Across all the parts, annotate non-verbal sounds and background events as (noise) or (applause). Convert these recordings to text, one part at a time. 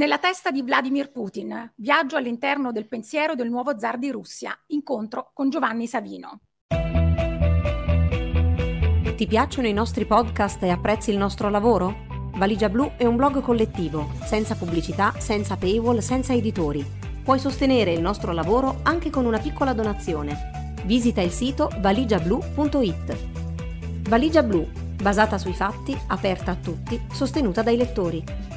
Nella testa di Vladimir Putin, viaggio all'interno del pensiero del nuovo zar di Russia, incontro con Giovanni Savino. Ti piacciono i nostri podcast e apprezzi il nostro lavoro? Valigia Blu è un blog collettivo, senza pubblicità, senza paywall, senza editori. Puoi sostenere il nostro lavoro anche con una piccola donazione. Visita il sito valigiablu.it. Valigia Blu, basata sui fatti, aperta a tutti, sostenuta dai lettori.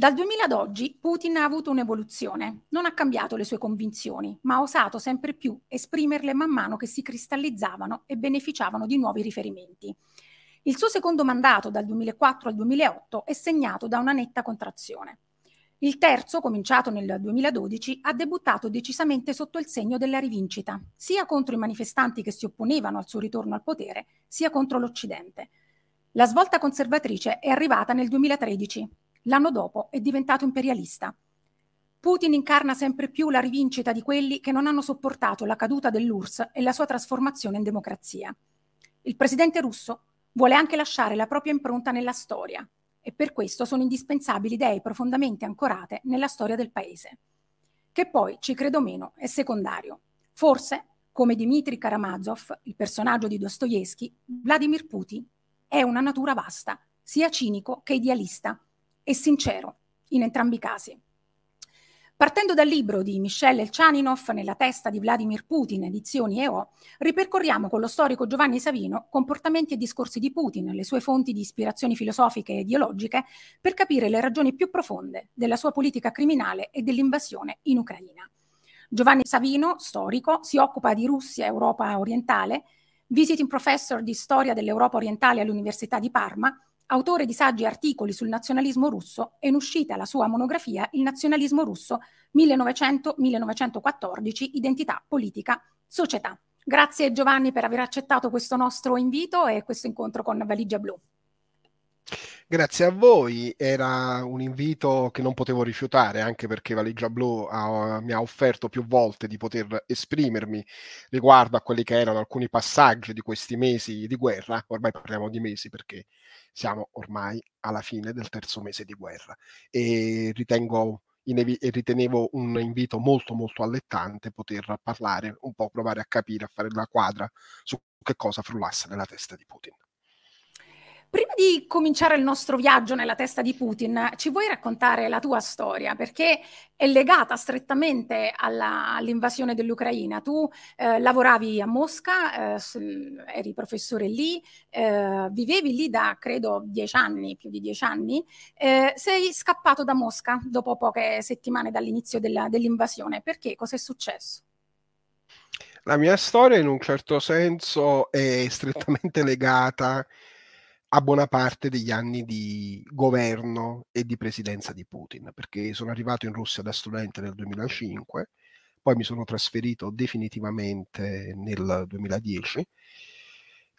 Dal 2000 ad oggi Putin ha avuto un'evoluzione, non ha cambiato le sue convinzioni, ma ha osato sempre più esprimerle man mano che si cristallizzavano e beneficiavano di nuovi riferimenti. Il suo secondo mandato dal 2004 al 2008 è segnato da una netta contrazione. Il terzo, cominciato nel 2012, ha debuttato decisamente sotto il segno della rivincita, sia contro i manifestanti che si opponevano al suo ritorno al potere, sia contro l'Occidente. La svolta conservatrice è arrivata nel 2013, L'anno dopo è diventato imperialista. Putin incarna sempre più la rivincita di quelli che non hanno sopportato la caduta dell'URSS e la sua trasformazione in democrazia. Il presidente russo vuole anche lasciare la propria impronta nella storia e per questo sono indispensabili idee profondamente ancorate nella storia del paese. Che poi, ci credo meno, è secondario. Forse, come Dmitry Karamazov, il personaggio di Dostoevsky, Vladimir Putin è una natura vasta, sia cinico che idealista, e sincero in entrambi i casi. Partendo dal libro di Michel Elchaninov Nella testa di Vladimir Putin, edizioni EO, ripercorriamo con lo storico Giovanni Savino comportamenti e discorsi di Putin, le sue fonti di ispirazioni filosofiche e ideologiche, per capire le ragioni più profonde della sua politica criminale e dell'invasione in Ucraina. Giovanni Savino, storico, si occupa di Russia e Europa orientale, visiting professor di storia dell'Europa orientale all'Università di Parma, autore di saggi e articoli sul nazionalismo russo, è in uscita la sua monografia Il nazionalismo russo 1900-1914, identità, politica, società. Grazie Giovanni per aver accettato questo nostro invito e questo incontro con Valigia Blu. Grazie a voi, era un invito che non potevo rifiutare, anche perché Valigia Blu ha, mi ha offerto più volte di poter esprimermi riguardo a quelli che erano alcuni passaggi di questi mesi di guerra, ormai parliamo di mesi perché siamo ormai alla fine del terzo mese di guerra e ritengo e ritenevo un invito molto molto allettante poter parlare un po', provare a capire, a fare la quadra su che cosa frullasse nella testa di Putin. Prima di cominciare il nostro viaggio nella testa di Putin, ci vuoi raccontare la tua storia? Perché è legata strettamente alla, all'invasione dell'Ucraina. Tu eh, lavoravi a Mosca, eh, eri professore lì, eh, vivevi lì da credo dieci anni, più di dieci anni. Eh, sei scappato da Mosca dopo poche settimane dall'inizio della, dell'invasione. Perché? Cosa è successo? La mia storia in un certo senso è strettamente legata buona parte degli anni di governo e di presidenza di Putin, perché sono arrivato in Russia da studente nel 2005, poi mi sono trasferito definitivamente nel 2010.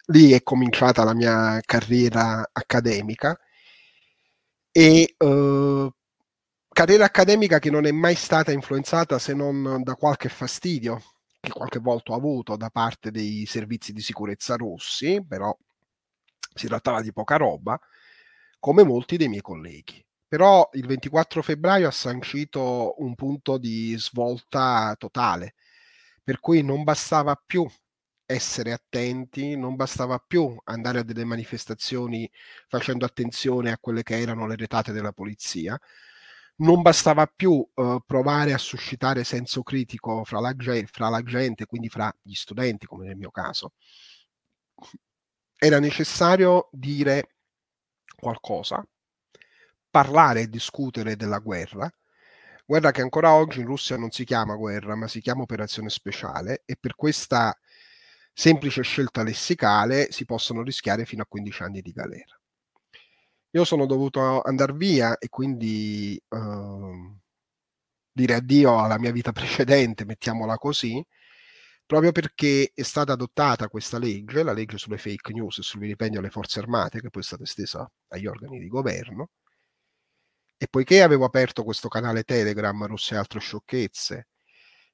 Lì è cominciata la mia carriera accademica e eh, carriera accademica che non è mai stata influenzata se non da qualche fastidio che qualche volta ho avuto da parte dei servizi di sicurezza russi, però si trattava di poca roba, come molti dei miei colleghi. Però il 24 febbraio ha sancito un punto di svolta totale, per cui non bastava più essere attenti, non bastava più andare a delle manifestazioni facendo attenzione a quelle che erano le retate della polizia, non bastava più uh, provare a suscitare senso critico fra la, fra la gente, quindi fra gli studenti, come nel mio caso, era necessario dire qualcosa, parlare e discutere della guerra, guerra che ancora oggi in Russia non si chiama guerra, ma si chiama operazione speciale e per questa semplice scelta lessicale si possono rischiare fino a 15 anni di galera. Io sono dovuto andare via e quindi uh, dire addio alla mia vita (laughs) precedente, mettiamola così, proprio perché è stata adottata questa legge, la legge sulle fake news e sul vilipendio alle forze armate, che poi è stata estesa agli organi di governo, e poiché avevo aperto questo canale Telegram, Russe e altre sciocchezze,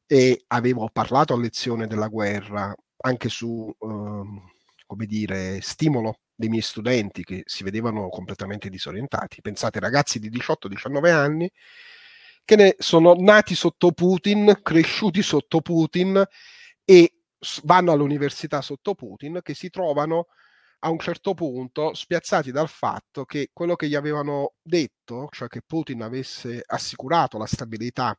e avevo parlato a lezione della guerra anche su uh, come dire, stimolo dei miei studenti che si vedevano completamente disorientati. Pensate, ragazzi di 18-19 anni che ne sono nati sotto Putin, cresciuti sotto Putin e vanno all'università sotto Putin, che si trovano a un certo punto spiazzati dal fatto che quello che gli avevano detto, cioè che Putin avesse assicurato la stabilità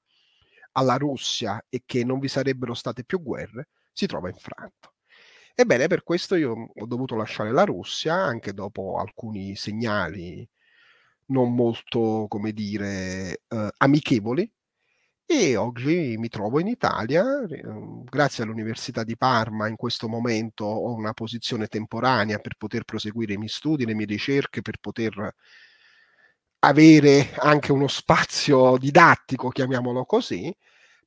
alla Russia e che non vi sarebbero state più guerre, si trova infranto. Ebbene, per questo io ho dovuto lasciare la Russia, anche dopo alcuni segnali non molto, come dire, eh, amichevoli, e oggi mi trovo in Italia, ehm, grazie all'Università di Parma in questo momento ho una posizione temporanea per poter proseguire i miei studi, le mie ricerche, per poter avere anche uno spazio didattico, chiamiamolo così,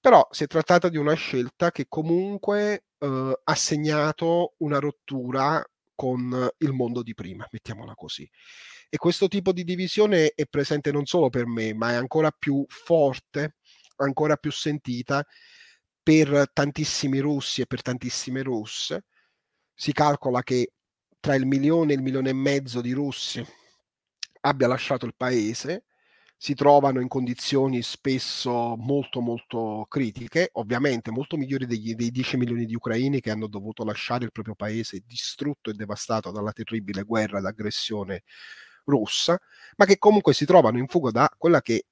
però si è trattata di una scelta che comunque eh, ha segnato una rottura con il mondo di prima, mettiamola così. E questo tipo di divisione è presente non solo per me, ma è ancora più forte, ancora più sentita per tantissimi russi e per tantissime russe. Si calcola che tra il milione e il milione e mezzo di russi abbia lasciato il paese si trovano in condizioni spesso molto molto critiche, ovviamente molto migliori degli, dei 10 milioni di ucraini che hanno dovuto lasciare il proprio paese distrutto e devastato dalla terribile guerra d'aggressione russa, ma che comunque si trovano in fuga da quella che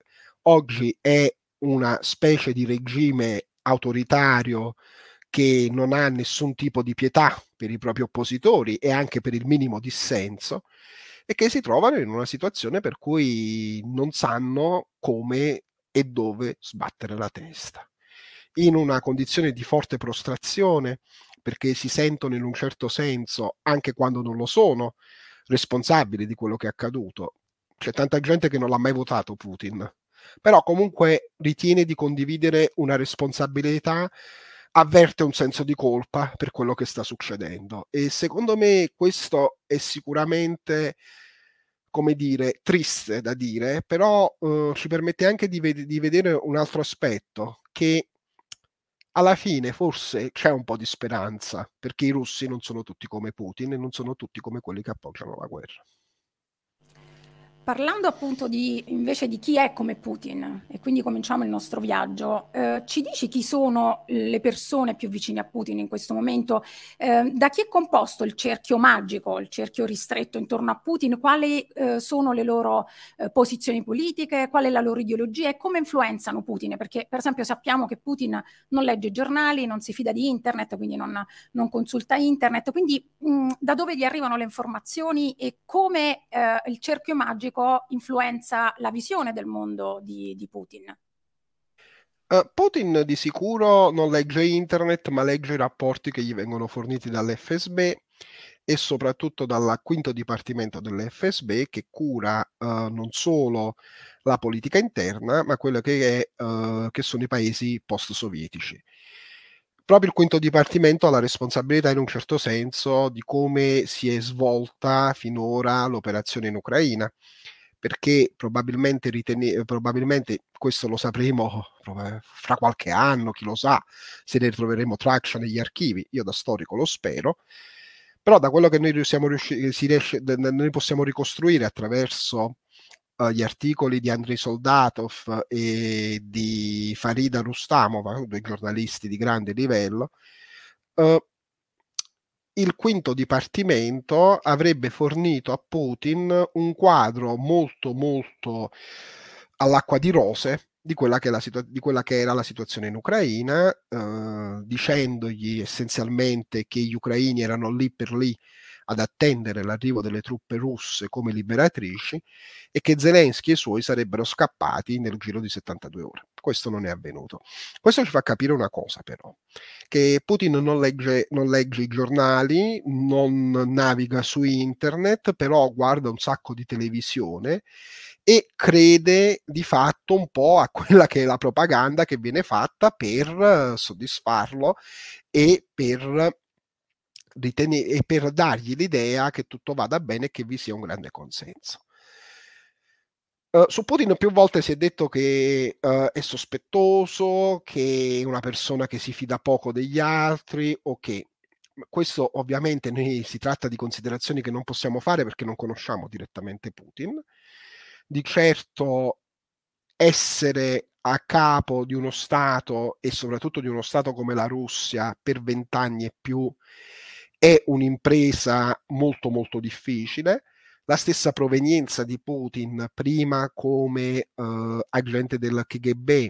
oggi è una specie di regime autoritario che non ha nessun tipo di pietà per i propri oppositori e anche per il minimo dissenso e che si trovano in una situazione per cui non sanno come e dove sbattere la testa. In una condizione di forte prostrazione, perché si sentono in un certo senso, anche quando non lo sono, responsabili di quello che è accaduto. C'è tanta gente che non l'ha mai votato Putin, però comunque ritiene di condividere una responsabilità, avverte un senso di colpa per quello che sta succedendo. E secondo me questo è sicuramente come dire, triste da dire, però uh, ci permette anche di, ved- di, vedere un altro aspetto, che alla fine forse c'è un po' di speranza, perché i russi non sono tutti come Putin e non sono tutti come quelli che appoggiano la guerra. Parlando appunto di, invece di chi è come Putin, e quindi cominciamo il nostro viaggio, eh, ci dici chi sono le persone più vicine a Putin in questo momento? Eh, da chi è composto il cerchio magico, il cerchio ristretto intorno a Putin? Quali eh, sono le loro eh, posizioni politiche? Qual è la loro ideologia e come influenzano Putin? Perché per esempio sappiamo che Putin non legge giornali, non si fida di internet, quindi non, non consulta internet. Quindi mh, da dove gli arrivano le informazioni e come eh, il cerchio magico politico influenza la visione del mondo di, di Putin? Uh, Putin di sicuro non legge internet, ma legge i rapporti che gli vengono forniti dall'FSB e soprattutto dal quinto dipartimento dell'FSB che cura uh, non solo la politica interna, ma quello che, è, uh, che sono i paesi post-sovietici proprio il quinto dipartimento ha la responsabilità in un certo senso di come si è svolta finora l'operazione in Ucraina perché probabilmente, ritene- probabilmente questo lo sapremo fra qualche anno, chi lo sa, se ne troveremo traccia negli archivi, io da storico lo spero, però da quello che noi, riusci- noi possiamo ricostruire attraverso uh, gli articoli di Andrei Soldatov e di Farida Rustamova, due giornalisti di grande livello, uh, il quinto dipartimento avrebbe fornito a Putin un quadro molto molto all'acqua di rose di quella che, situa- di quella che era la situazione in Ucraina, eh, dicendogli essenzialmente che gli ucraini erano lì per lì ad attendere l'arrivo delle truppe russe come liberatrici e che Zelensky e i suoi sarebbero scappati nel giro di 72 ore. Questo non è avvenuto. Questo ci fa capire una cosa però, che Putin non legge, non legge i giornali, non naviga su internet, però guarda un sacco di televisione e crede di fatto un po' a quella che è la propaganda che viene fatta per soddisfarlo e per ritene- e per dargli l'idea che tutto vada bene e che vi sia un grande consenso. Uh, su Putin più volte si è detto che uh, è sospettoso, che è una persona che si fida poco degli altri, ok, questo ovviamente noi si tratta di considerazioni che non possiamo fare perché non conosciamo direttamente Putin. Di certo essere a capo di uno Stato e soprattutto di uno Stato come la Russia per vent'anni e più è un'impresa molto molto difficile. La stessa provenienza di Putin, prima come eh, agente del KGB,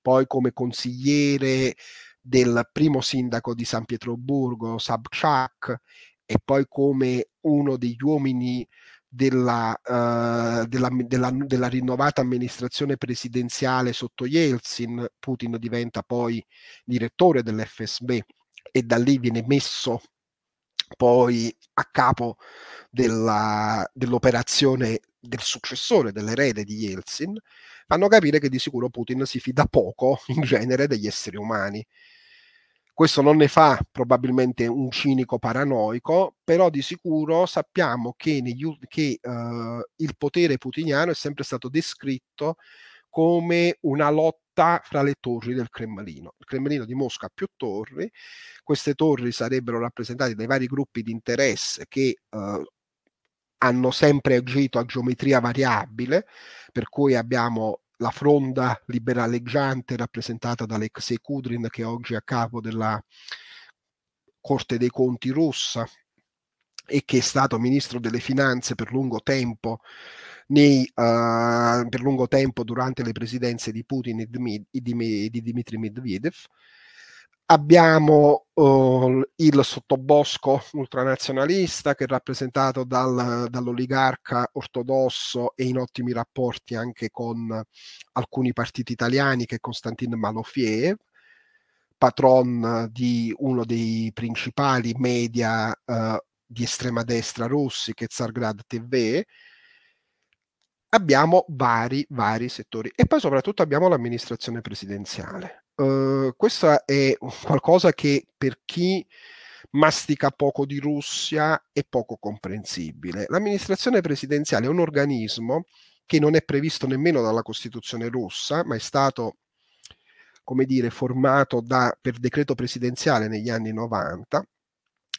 poi come consigliere del primo sindaco di San Pietroburgo, Sabchak, e poi come uno degli uomini della, uh, della, della, della, rinnovata amministrazione presidenziale sotto Yeltsin, Putin diventa poi direttore dell'FSB e da lì viene messo poi a capo della, dell'operazione del successore, dell'erede di Yeltsin, fanno capire che di sicuro Putin si fida poco (laughs) in genere degli esseri umani. Questo non ne fa probabilmente un cinico paranoico, però di sicuro sappiamo che, negli, che uh, il potere putiniano è sempre stato descritto come una lotta fra le torri del Cremlino. Il Cremlino di Mosca ha più torri, queste torri sarebbero rappresentate dai vari gruppi di interesse che uh, hanno sempre agito a geometria variabile, per cui abbiamo la fronda liberaleggiante rappresentata da Alexei Kudrin che oggi è a capo della Corte dei Conti russa e che è stato ministro delle finanze per lungo tempo, nei, uh, per lungo tempo durante le presidenze di Putin e di, Dmitry Medvedev Abbiamo uh, il sottobosco ultranazionalista che è rappresentato dal, dall'oligarca ortodosso e in ottimi rapporti anche con alcuni partiti italiani che è Konstantin Malofiev, patron di uno dei principali media uh, di estrema destra russi che è Tsargrad TV. Abbiamo vari, vari settori e poi soprattutto abbiamo l'amministrazione presidenziale Uh, questo è qualcosa che per chi mastica poco di Russia è poco comprensibile. L'amministrazione presidenziale è un organismo che non è previsto nemmeno dalla Costituzione russa, ma è stato, come dire, formato da, per decreto presidenziale negli anni 90,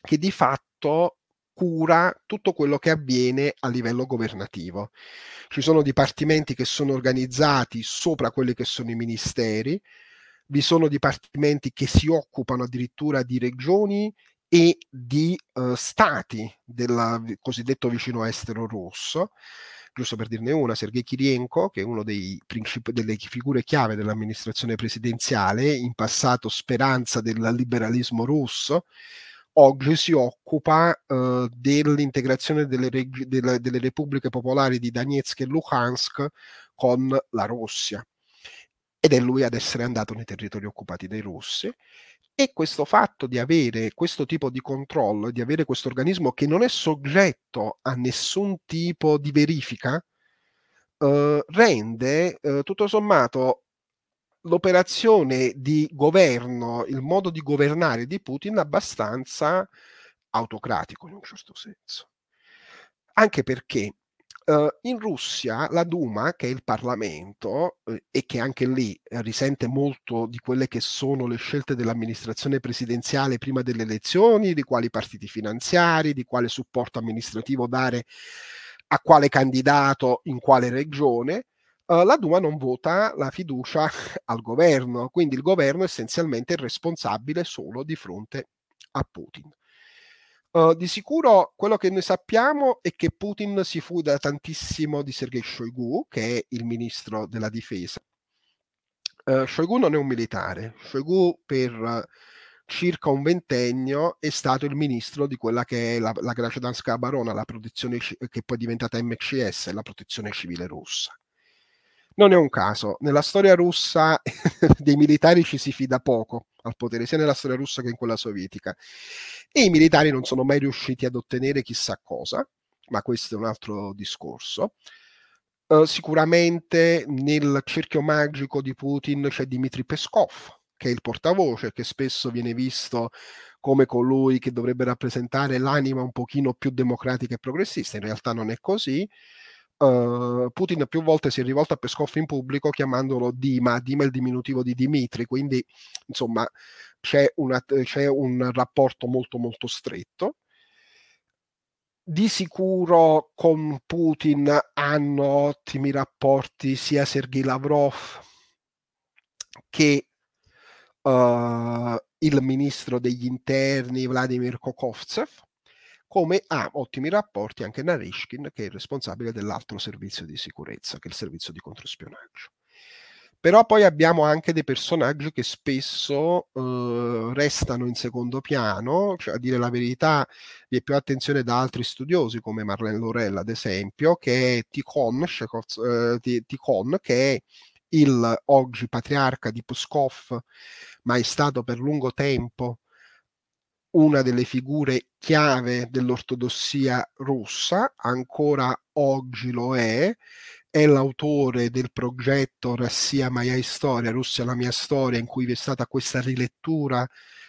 che di fatto cura tutto quello che avviene a livello governativo. Ci sono dipartimenti che sono organizzati sopra quelli che sono i ministeri, vi sono dipartimenti che si occupano addirittura di regioni e di uh, stati del cosiddetto vicino estero russo. Giusto per dirne una, Sergei Kirienko, che è una princip- delle figure chiave dell'amministrazione presidenziale, in passato speranza del liberalismo russo, oggi si occupa uh, dell'integrazione delle, reg- delle, delle repubbliche popolari di Donetsk e Luhansk con la Russia ed è lui ad essere andato nei territori occupati dai russi. E questo fatto di avere questo tipo di controllo, di avere questo organismo che non è soggetto a nessun tipo di verifica, eh, rende eh, tutto sommato l'operazione di governo, il modo di governare di Putin abbastanza autocratico in un certo senso. Anche perché Uh, in Russia la Duma, che è il Parlamento uh, e che anche lì uh, risente molto di quelle che sono le scelte dell'amministrazione presidenziale prima delle elezioni, di quali partiti finanziari, di quale supporto amministrativo dare a quale candidato in quale regione, la Duma non vota la fiducia (laughs) al governo, quindi il governo essenzialmente è responsabile solo di fronte a Putin. Uh, di sicuro quello che noi sappiamo è che Putin si fuda tantissimo di Sergei Shoigu, che è il ministro della difesa. Uh, Shoigu non è un militare, Shoigu per circa un ventennio è stato il ministro di quella che è la, la Gracedanska Barona, la protezione che poi è diventata MCS, la protezione civile russa. Non è un caso, nella storia russa (laughs) dei militari ci si fida poco al potere, sia nella storia russa che in quella sovietica. E i militari non sono mai riusciti ad ottenere chissà cosa, ma questo è un altro discorso. Uh, sicuramente nel cerchio magico di Putin c'è Dmitry Peskov, che è il portavoce, che spesso viene visto come colui che dovrebbe rappresentare l'anima un pochino più democratica e progressista. In realtà non è così. Uh, Putin più volte si è rivolto a Peskov in pubblico chiamandolo Dima, Dima è il diminutivo di Dimitri, quindi insomma c'è, una, c'è un rapporto molto molto stretto. Di sicuro con Putin hanno ottimi rapporti sia Sergei Lavrov che uh, il ministro degli interni Vladimir Kokovtsev, come ha ottimi rapporti anche Narishkin, che è il responsabile dell'altro servizio di sicurezza, che è il servizio di controspionaggio. Però poi abbiamo anche dei personaggi che spesso eh, restano in secondo piano, cioè a dire la verità vi è più attenzione da altri studiosi come Marlene Lorella ad esempio, che è Tikhon, eh, che è il oggi patriarca di Pskov, ma è stato per lungo tempo una delle figure chiave dell'ortodossia russa, ancora oggi lo è, è l'autore del progetto Rassia Maya Storia, Russia la mia storia, in cui vi è stata questa rilettura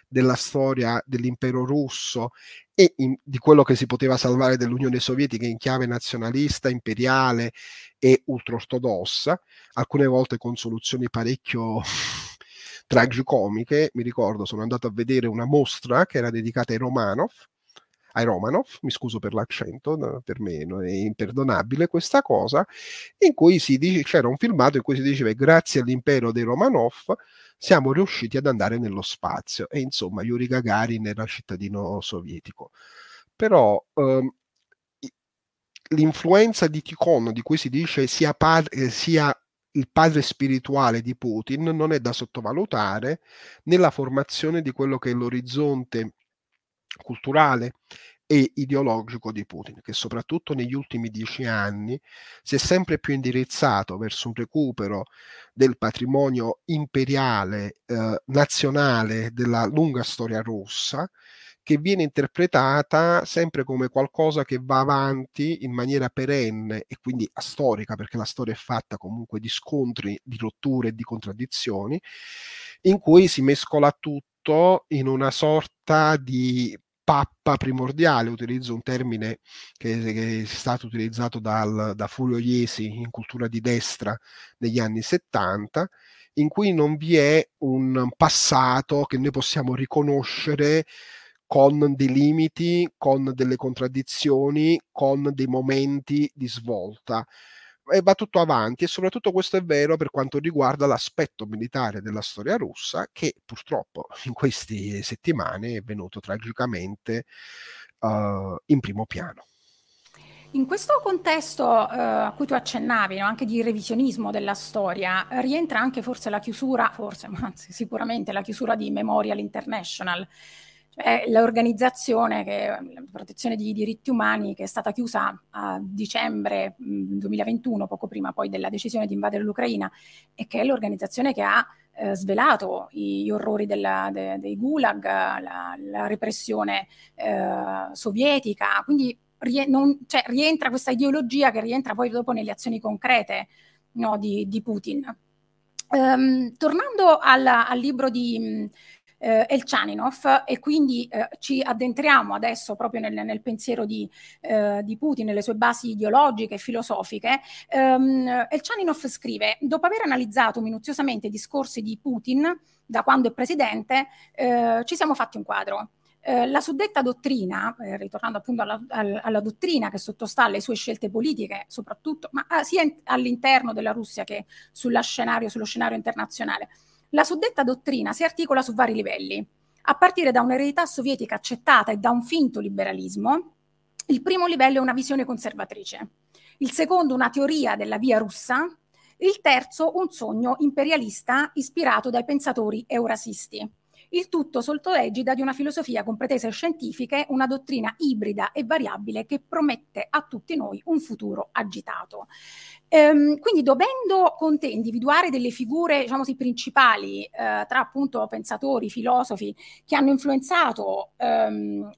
della storia dell'impero russo e in, di quello che si poteva salvare dell'Unione Sovietica in chiave nazionalista, imperiale e ultraortodossa, alcune volte con soluzioni parecchio tragicomiche. Mi ricordo, sono andato a vedere una mostra che era dedicata ai Romanov, ai Romanov, mi scuso per l'accento, per me è imperdonabile questa cosa, in cui si dice, c'era un filmato in cui si diceva grazie all'impero dei Romanov siamo riusciti ad andare nello spazio e insomma Yuri Gagarin era cittadino sovietico. Però ehm, l'influenza di Tikhon, di cui si dice sia, padre, sia il padre spirituale di Putin, non è da sottovalutare nella formazione di quello che è l'orizzonte culturale e ideologico di Putin, che soprattutto negli ultimi dieci anni si è sempre più indirizzato verso un recupero del patrimonio imperiale eh, nazionale della lunga storia russa, che viene interpretata sempre come qualcosa che va avanti in maniera perenne e quindi astorica, perché la storia è fatta comunque di scontri, di rotture e di contraddizioni, in cui si mescola tutto in una sorta di pappa primordiale, utilizzo un termine che, che è stato utilizzato dal, da Furio Iesi in cultura di destra negli anni 70, in cui non vi è un passato che noi possiamo riconoscere con dei limiti, con delle contraddizioni, con dei momenti di svolta e va tutto avanti e soprattutto questo è vero per quanto riguarda l'aspetto militare della storia russa che purtroppo (laughs) in queste settimane è venuto tragicamente uh, in primo piano. In questo contesto uh, a cui tu accennavi, no, anche di revisionismo della storia, rientra anche forse la chiusura, forse, ma anzi sicuramente la chiusura di Memorial International, è l'organizzazione che, la protezione dei diritti umani che è stata chiusa a dicembre 2021, poco prima poi della decisione di invadere l'Ucraina, e che è l'organizzazione che ha eh, svelato gli orrori della, de, dei gulag, la, la repressione eh, sovietica, quindi rie, non, cioè, rientra questa ideologia che rientra poi dopo nelle azioni concrete no, di, di, Putin. Um, tornando al, al libro di eh, Elchaninov e quindi eh, ci addentriamo adesso proprio nel, nel pensiero di, eh, di, Putin, nelle sue basi ideologiche e filosofiche. Ehm, Elchaninov scrive, dopo aver analizzato minuziosamente i discorsi di Putin da quando è presidente, eh, ci siamo fatti un quadro. Eh, la suddetta dottrina, eh, ritornando appunto alla, alla, dottrina che sottostà alle sue scelte politiche, soprattutto, ma ah, sia in, all'interno della Russia che scenario, sullo scenario internazionale, la suddetta dottrina si articola su vari livelli, a partire da un'eredità sovietica accettata e da un finto liberalismo. Il primo livello è una visione conservatrice, il secondo una teoria della via russa, il terzo un sogno imperialista ispirato dai pensatori eurasisti. Il tutto sotto l'egida di una filosofia con pretese scientifiche, una dottrina ibrida e variabile che promette a tutti noi un futuro agitato. Ehm, quindi dovendo con te individuare delle figure diciamo così, principali eh, tra appunto pensatori, filosofi che hanno influenzato ehm,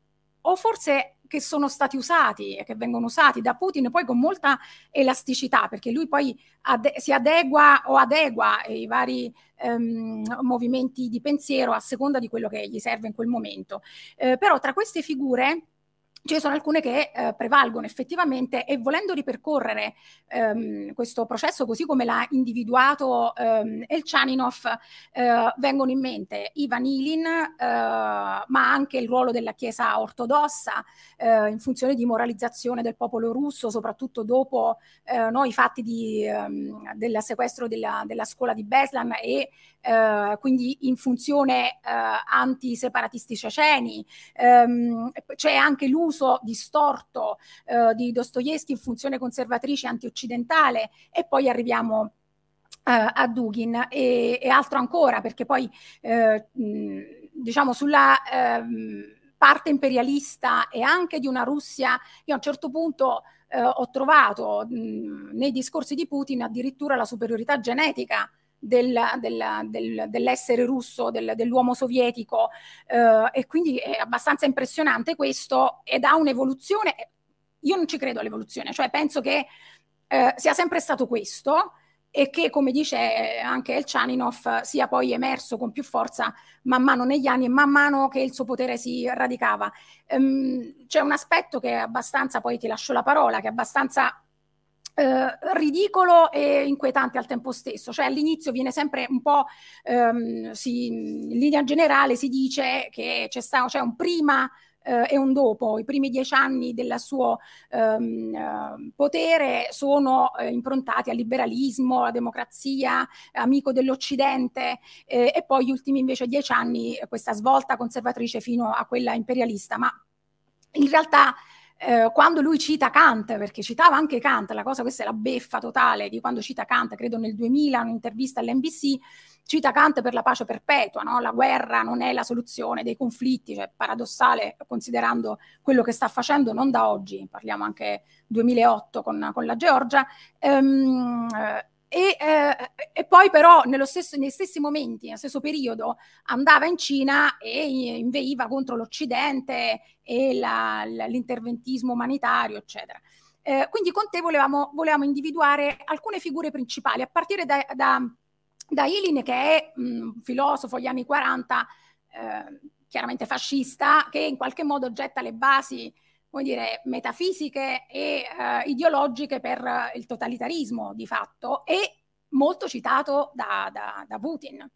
o forse che sono stati usati e che vengono usati da Putin poi con molta elasticità, perché lui poi ade- si adegua o adegua ai vari ehm, movimenti di pensiero a seconda di quello che gli serve in quel momento. Eh, però tra queste figure ce sono alcune che eh, prevalgono effettivamente e volendo ripercorrere ehm, questo processo così come l'ha individuato ehm, Elchaninov eh, vengono in mente Ivan Ilin eh, ma anche il ruolo della Chiesa ortodossa eh, in funzione di moralizzazione del popolo russo soprattutto dopo eh, no, i fatti di, ehm, del sequestro della, della, scuola di Beslan e eh, quindi in funzione anti-separatisti ceceni. Ehm, c'è anche l'uso uso distorto eh, di Dostoevsky in funzione conservatrice antioccidentale e poi arriviamo eh, a Dugin. E, e, altro ancora perché poi eh, diciamo sulla ehm, parte imperialista e anche di una Russia, io a un certo punto eh, ho trovato mh, nei discorsi di Putin addirittura la superiorità genetica del, del, del, dell'essere russo, dell'uomo sovietico eh, e quindi è abbastanza impressionante questo ed ha un'evoluzione, io non ci credo all'evoluzione, cioè penso che eh, sia sempre stato questo e che come dice anche El Chaninov sia poi emerso con più forza man mano negli anni e man mano che il suo potere si radicava. Um, c'è un aspetto che è abbastanza, poi ti lascio la parola, che è abbastanza eh, ridicolo e inquietante al tempo stesso. Cioè all'inizio viene sempre un po', ehm, si, in linea generale si dice che c'è, stato, c'è un prima eh, e un dopo. I primi dieci anni del suo ehm, eh, potere sono eh, improntati al liberalismo, alla democrazia, amico dell'Occidente eh, e poi gli ultimi invece dieci anni questa svolta conservatrice fino a quella imperialista. Ma in realtà eh, quando lui cita Kant, perché citava anche Kant, la cosa questa è la beffa totale di quando cita Kant, credo nel 2000, un'intervista all'NBC, cita Kant per la pace perpetua, no? la guerra non è la soluzione dei conflitti, cioè paradossale considerando quello che sta facendo non da oggi, parliamo anche 2008 con, con la Georgia, ehm, e, eh, e, poi però stesso, negli stessi momenti, nello stesso periodo, andava in Cina e inveiva contro l'Occidente e la, l'interventismo umanitario, eccetera. Eh, quindi con te volevamo, volevamo, individuare alcune figure principali, a partire da, da, da Ilin, che è un filosofo degli anni 40, eh, chiaramente fascista, che in qualche modo getta le basi come dire, metafisiche e uh, ideologiche per uh, il totalitarismo di fatto e molto citato da, da, da Putin.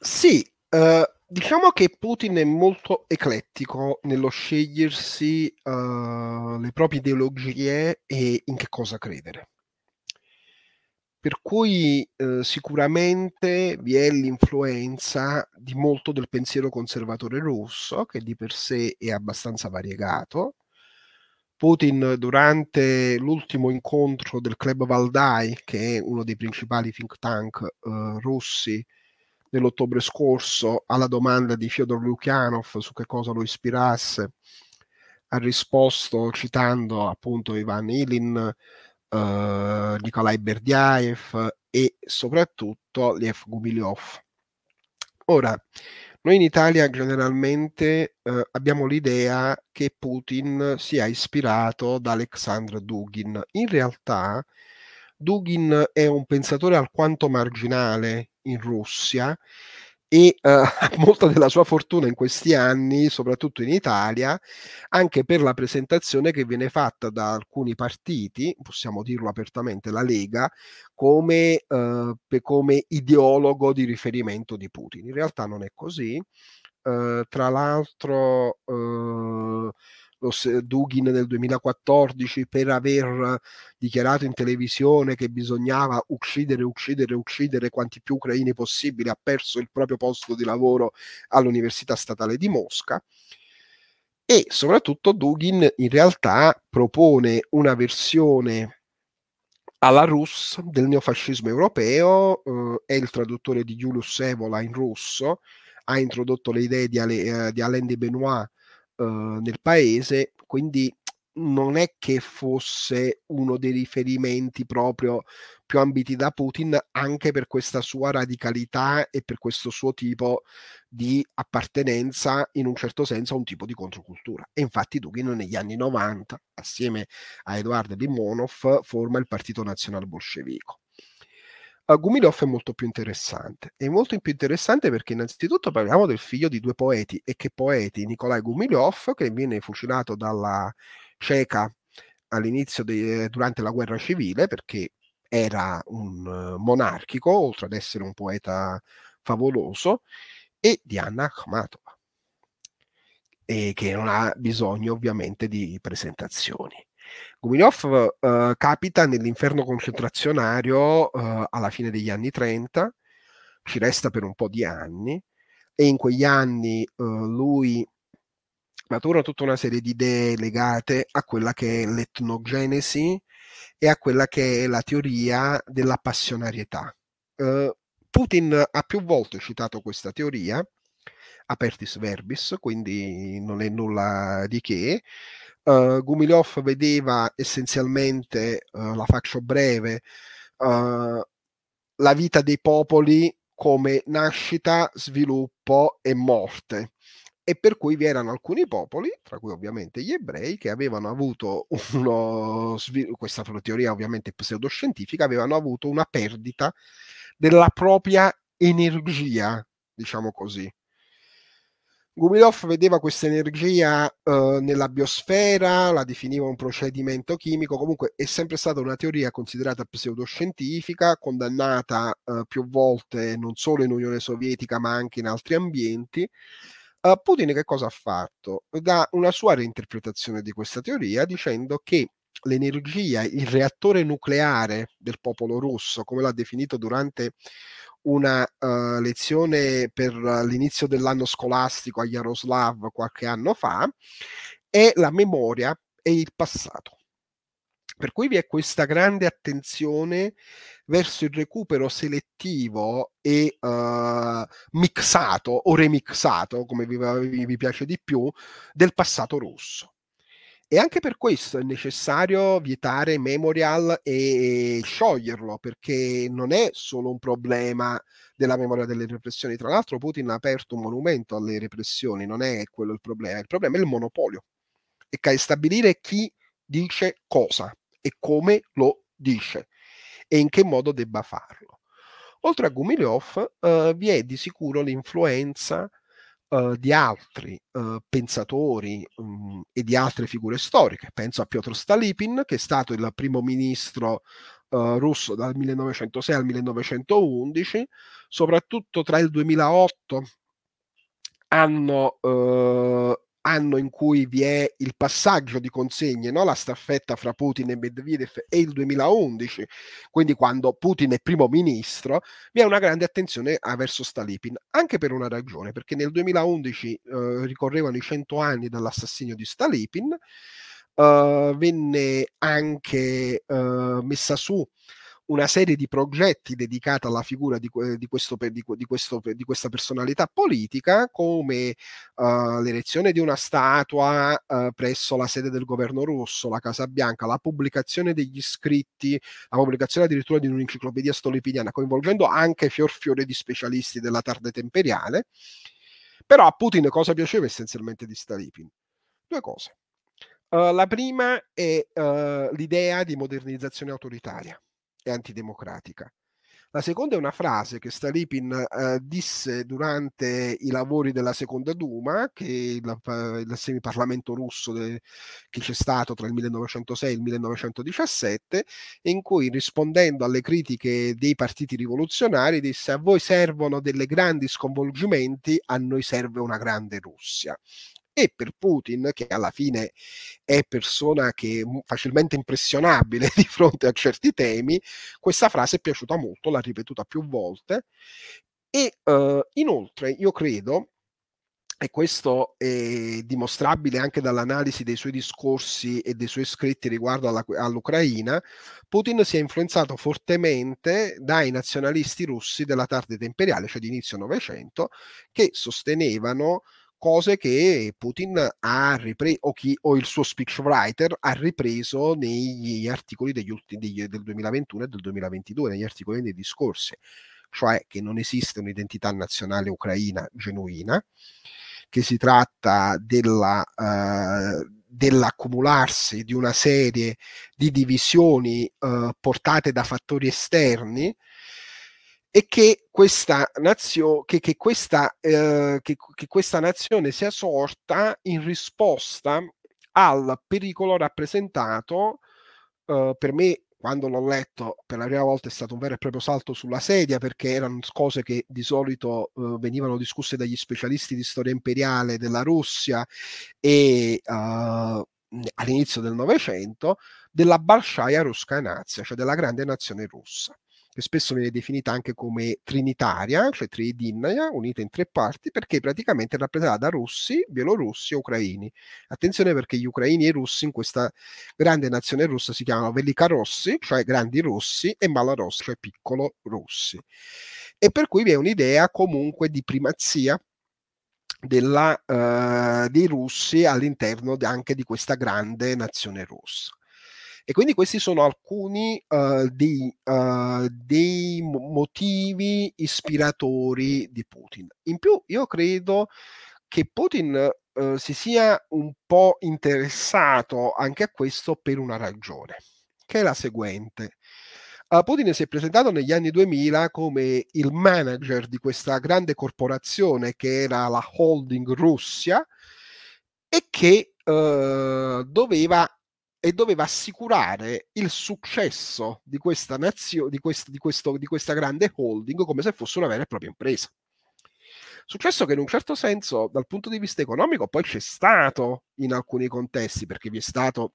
Sì, uh, diciamo che Putin è molto eclettico nello scegliersi le proprie ideologie e in che cosa credere. Per cui eh, sicuramente vi è l'influenza di molto del pensiero conservatore russo, che di per sé è abbastanza variegato. Putin durante l'ultimo incontro del Club Valdai, che è uno dei principali think tank eh, russi, nell'ottobre scorso, alla domanda di Fyodor Lukyanov su che cosa lo ispirasse, ha risposto citando appunto Ivan Ilin, uh, Nikolai Berdiaev e soprattutto Lev Gumilyov. Ora, noi in Italia generalmente uh, abbiamo l'idea che Putin sia ispirato da Alexandr Dugin. In realtà Dugin è un pensatore alquanto marginale in Russia e uh, (laughs) molta della sua fortuna in questi anni, soprattutto in Italia, anche per la presentazione che viene fatta da alcuni partiti, possiamo dirlo apertamente, la Lega, come, uh, come ideologo di riferimento di Putin. In realtà non è così. Uh, tra l'altro, lo Dugin nel 2014 per aver dichiarato in televisione che bisognava uccidere, uccidere, uccidere quanti più ucraini possibili, ha perso il proprio posto di lavoro all'Università Statale di Mosca. E soprattutto Dugin in realtà propone una versione alla Rus del neofascismo europeo, eh, è il traduttore di Julius Evola in russo, ha introdotto le idee di, Ale, eh, di Alain de Benoit Uhm, nel paese, quindi non è che fosse uno dei riferimenti proprio più ambiti da Putin, anche per questa sua radicalità e per questo suo tipo di appartenenza in un certo senso a un tipo di controcultura. E infatti Dugin negli anni 90, assieme a Eduard Limonov, forma il Partito Nazionale Bolscevico. Gumilev è molto più interessante. È molto più interessante perché innanzitutto parliamo del figlio di due poeti, e che poeti? Nikolai Gumilev, che viene fucilato dalla ceca all'inizio de, durante la guerra civile perché era un uh, monarchico, oltre ad essere un poeta favoloso, e di Anna Akhmatova, e che non ha bisogno ovviamente di presentazioni. Gumilyov uh, capita nell'inferno concentrazionario uh, alla fine degli anni 30, ci resta per un po' di anni e in quegli anni uh, lui matura tutta una serie di idee legate a quella che è l'etnogenesi e a quella che è la teoria della passionarietà. Putin ha più volte citato questa teoria, apertis verbis, quindi non è nulla di che, uh, Gumilyov vedeva essenzialmente, uh, la faccio breve, uh, la vita dei popoli come nascita, sviluppo e morte. E per cui vi erano alcuni popoli, tra cui ovviamente gli ebrei, che avevano avuto uno questa teoria ovviamente pseudoscientifica, avevano avuto una perdita della propria energia, diciamo così. Gumilyov vedeva questa energia uh, nella biosfera, la definiva un procedimento chimico, comunque è sempre stata una teoria considerata pseudoscientifica, condannata uh, più volte non solo in Unione Sovietica ma anche in altri ambienti. Uh, Putin che cosa ha fatto? Dà una sua reinterpretazione di questa teoria dicendo che l'energia, il reattore nucleare del popolo russo, come l'ha definito durante una uh, lezione per l'inizio dell'anno scolastico a Yaroslav qualche anno fa, è la memoria e il passato. Per cui vi è questa grande attenzione verso il recupero selettivo e uh, mixato o remixato, come vi, vi piace di più, del passato russo. E anche per questo è necessario vietare Memorial e scioglierlo, perché non è solo un problema della memoria delle repressioni. Tra l'altro Putin ha aperto un monumento alle repressioni, non è quello il problema, il problema è il monopolio. E stabilire chi dice cosa e come lo dice e in che modo debba farlo. Oltre a Gumilyov uh, vi è di sicuro l'influenza uh, di altri uh, pensatori um, e di altre figure storiche. Penso a Piotr Stalipin, che è stato il primo ministro uh, russo dal 1906 al 1911, soprattutto tra il 2008 anno anno in cui vi è il passaggio di consegne, no? la staffetta fra Putin e Medvedev e il 2011, quindi quando Putin è primo ministro, vi è una grande attenzione verso Stalipin, anche per una ragione, perché nel 2011 eh, ricorrevano i 100 anni dall'assassinio di Stalipin, eh, venne anche eh, messa su una serie di progetti dedicati alla figura di, di, questo, di, questo, di questa personalità politica, come uh, l'erezione di una statua uh, presso la sede del governo russo, la Casa Bianca, la pubblicazione degli scritti, la pubblicazione addirittura di un'enciclopedia stolipiniana, coinvolgendo anche fior fiore di specialisti della tarda imperiale. Però a Putin cosa piaceva essenzialmente di Stalipin? Due cose. Uh, la prima è l'idea di modernizzazione autoritaria e antidemocratica. La seconda è una frase che Stalipin eh, disse durante i lavori della seconda Duma, che il, il semiparlamento russo de, che c'è stato tra il 1906 e il 1917, in cui rispondendo alle critiche dei partiti rivoluzionari disse a voi servono delle grandi sconvolgimenti, a noi serve una grande Russia e per Putin, che alla fine è persona che è facilmente impressionabile (laughs) di fronte a certi temi, questa frase è piaciuta molto, l'ha ripetuta più volte. E uh, inoltre io credo e questo è dimostrabile anche dall'analisi dei suoi discorsi e dei suoi scritti riguardo alla, all'Ucraina, Putin si è influenzato fortemente dai nazionalisti russi della tarda imperiale, cioè di inizio Novecento, che sostenevano cose che Putin ha ripreso o, chi, o il suo speechwriter ha ripreso negli articoli degli ultimi, degli, del 2021 e del 2022, negli articoli dei discorsi, cioè che non esiste un'identità nazionale ucraina genuina, che si tratta della, uh, dell'accumularsi di una serie di divisioni uh, portate da fattori esterni e che questa, nazio, che, che, questa, eh, che, che questa nazione sia sorta in risposta al pericolo rappresentato eh, per me quando l'ho letto per la prima volta è stato un vero e proprio salto sulla sedia perché erano cose che di solito uh, venivano discusse dagli specialisti di storia imperiale della Russia e uh, all'inizio del Novecento della Balshaya Ruskaya Nazia, cioè della grande nazione russa che spesso viene definita anche come trinitaria, cioè tridinnaia, unita in tre parti, perché praticamente è rappresentata da russi, bielorussi e ucraini. Attenzione perché gli ucraini e i russi in questa grande nazione russa si chiamano Velikarossi, cioè grandi russi, e Malarossi, cioè piccolo russi. E per cui vi è un'idea comunque di primazia della, uh, dei russi all'interno anche di questa grande nazione russa. E quindi questi sono alcuni uh, dei, uh, dei motivi ispiratori di Putin. In più, io credo che Putin uh, si sia un po' interessato anche a questo per una ragione, che è la seguente. Putin si è presentato negli anni 2000 come il manager di questa grande corporazione che era la holding Russia e che doveva e doveva assicurare il successo di questa nazione, di, quest- di, questo, di questa grande holding come se fosse una vera e propria impresa. Successo che in un certo senso, dal punto di vista economico, poi c'è stato in alcuni contesti, perché vi è stato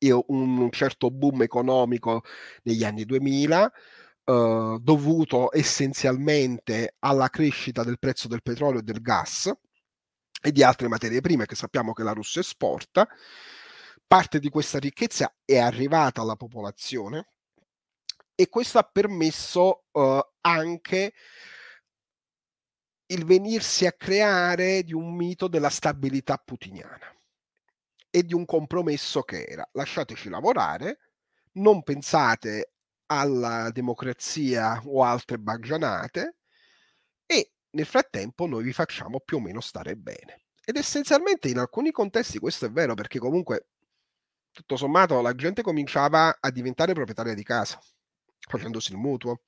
un, certo boom economico negli anni 2000, eh, dovuto essenzialmente alla crescita del prezzo del petrolio e del gas e di altre materie prime che sappiamo che la Russia esporta parte di questa ricchezza è arrivata alla popolazione e questo ha permesso uh, anche il venirsi a creare di un mito della stabilità putiniana e di un compromesso che era lasciateci lavorare, non pensate alla democrazia o altre baggianate e nel frattempo noi vi facciamo più o meno stare bene. Ed essenzialmente in alcuni contesti questo è vero perché comunque tutto sommato la gente cominciava a diventare proprietaria di casa, facendosi il mutuo,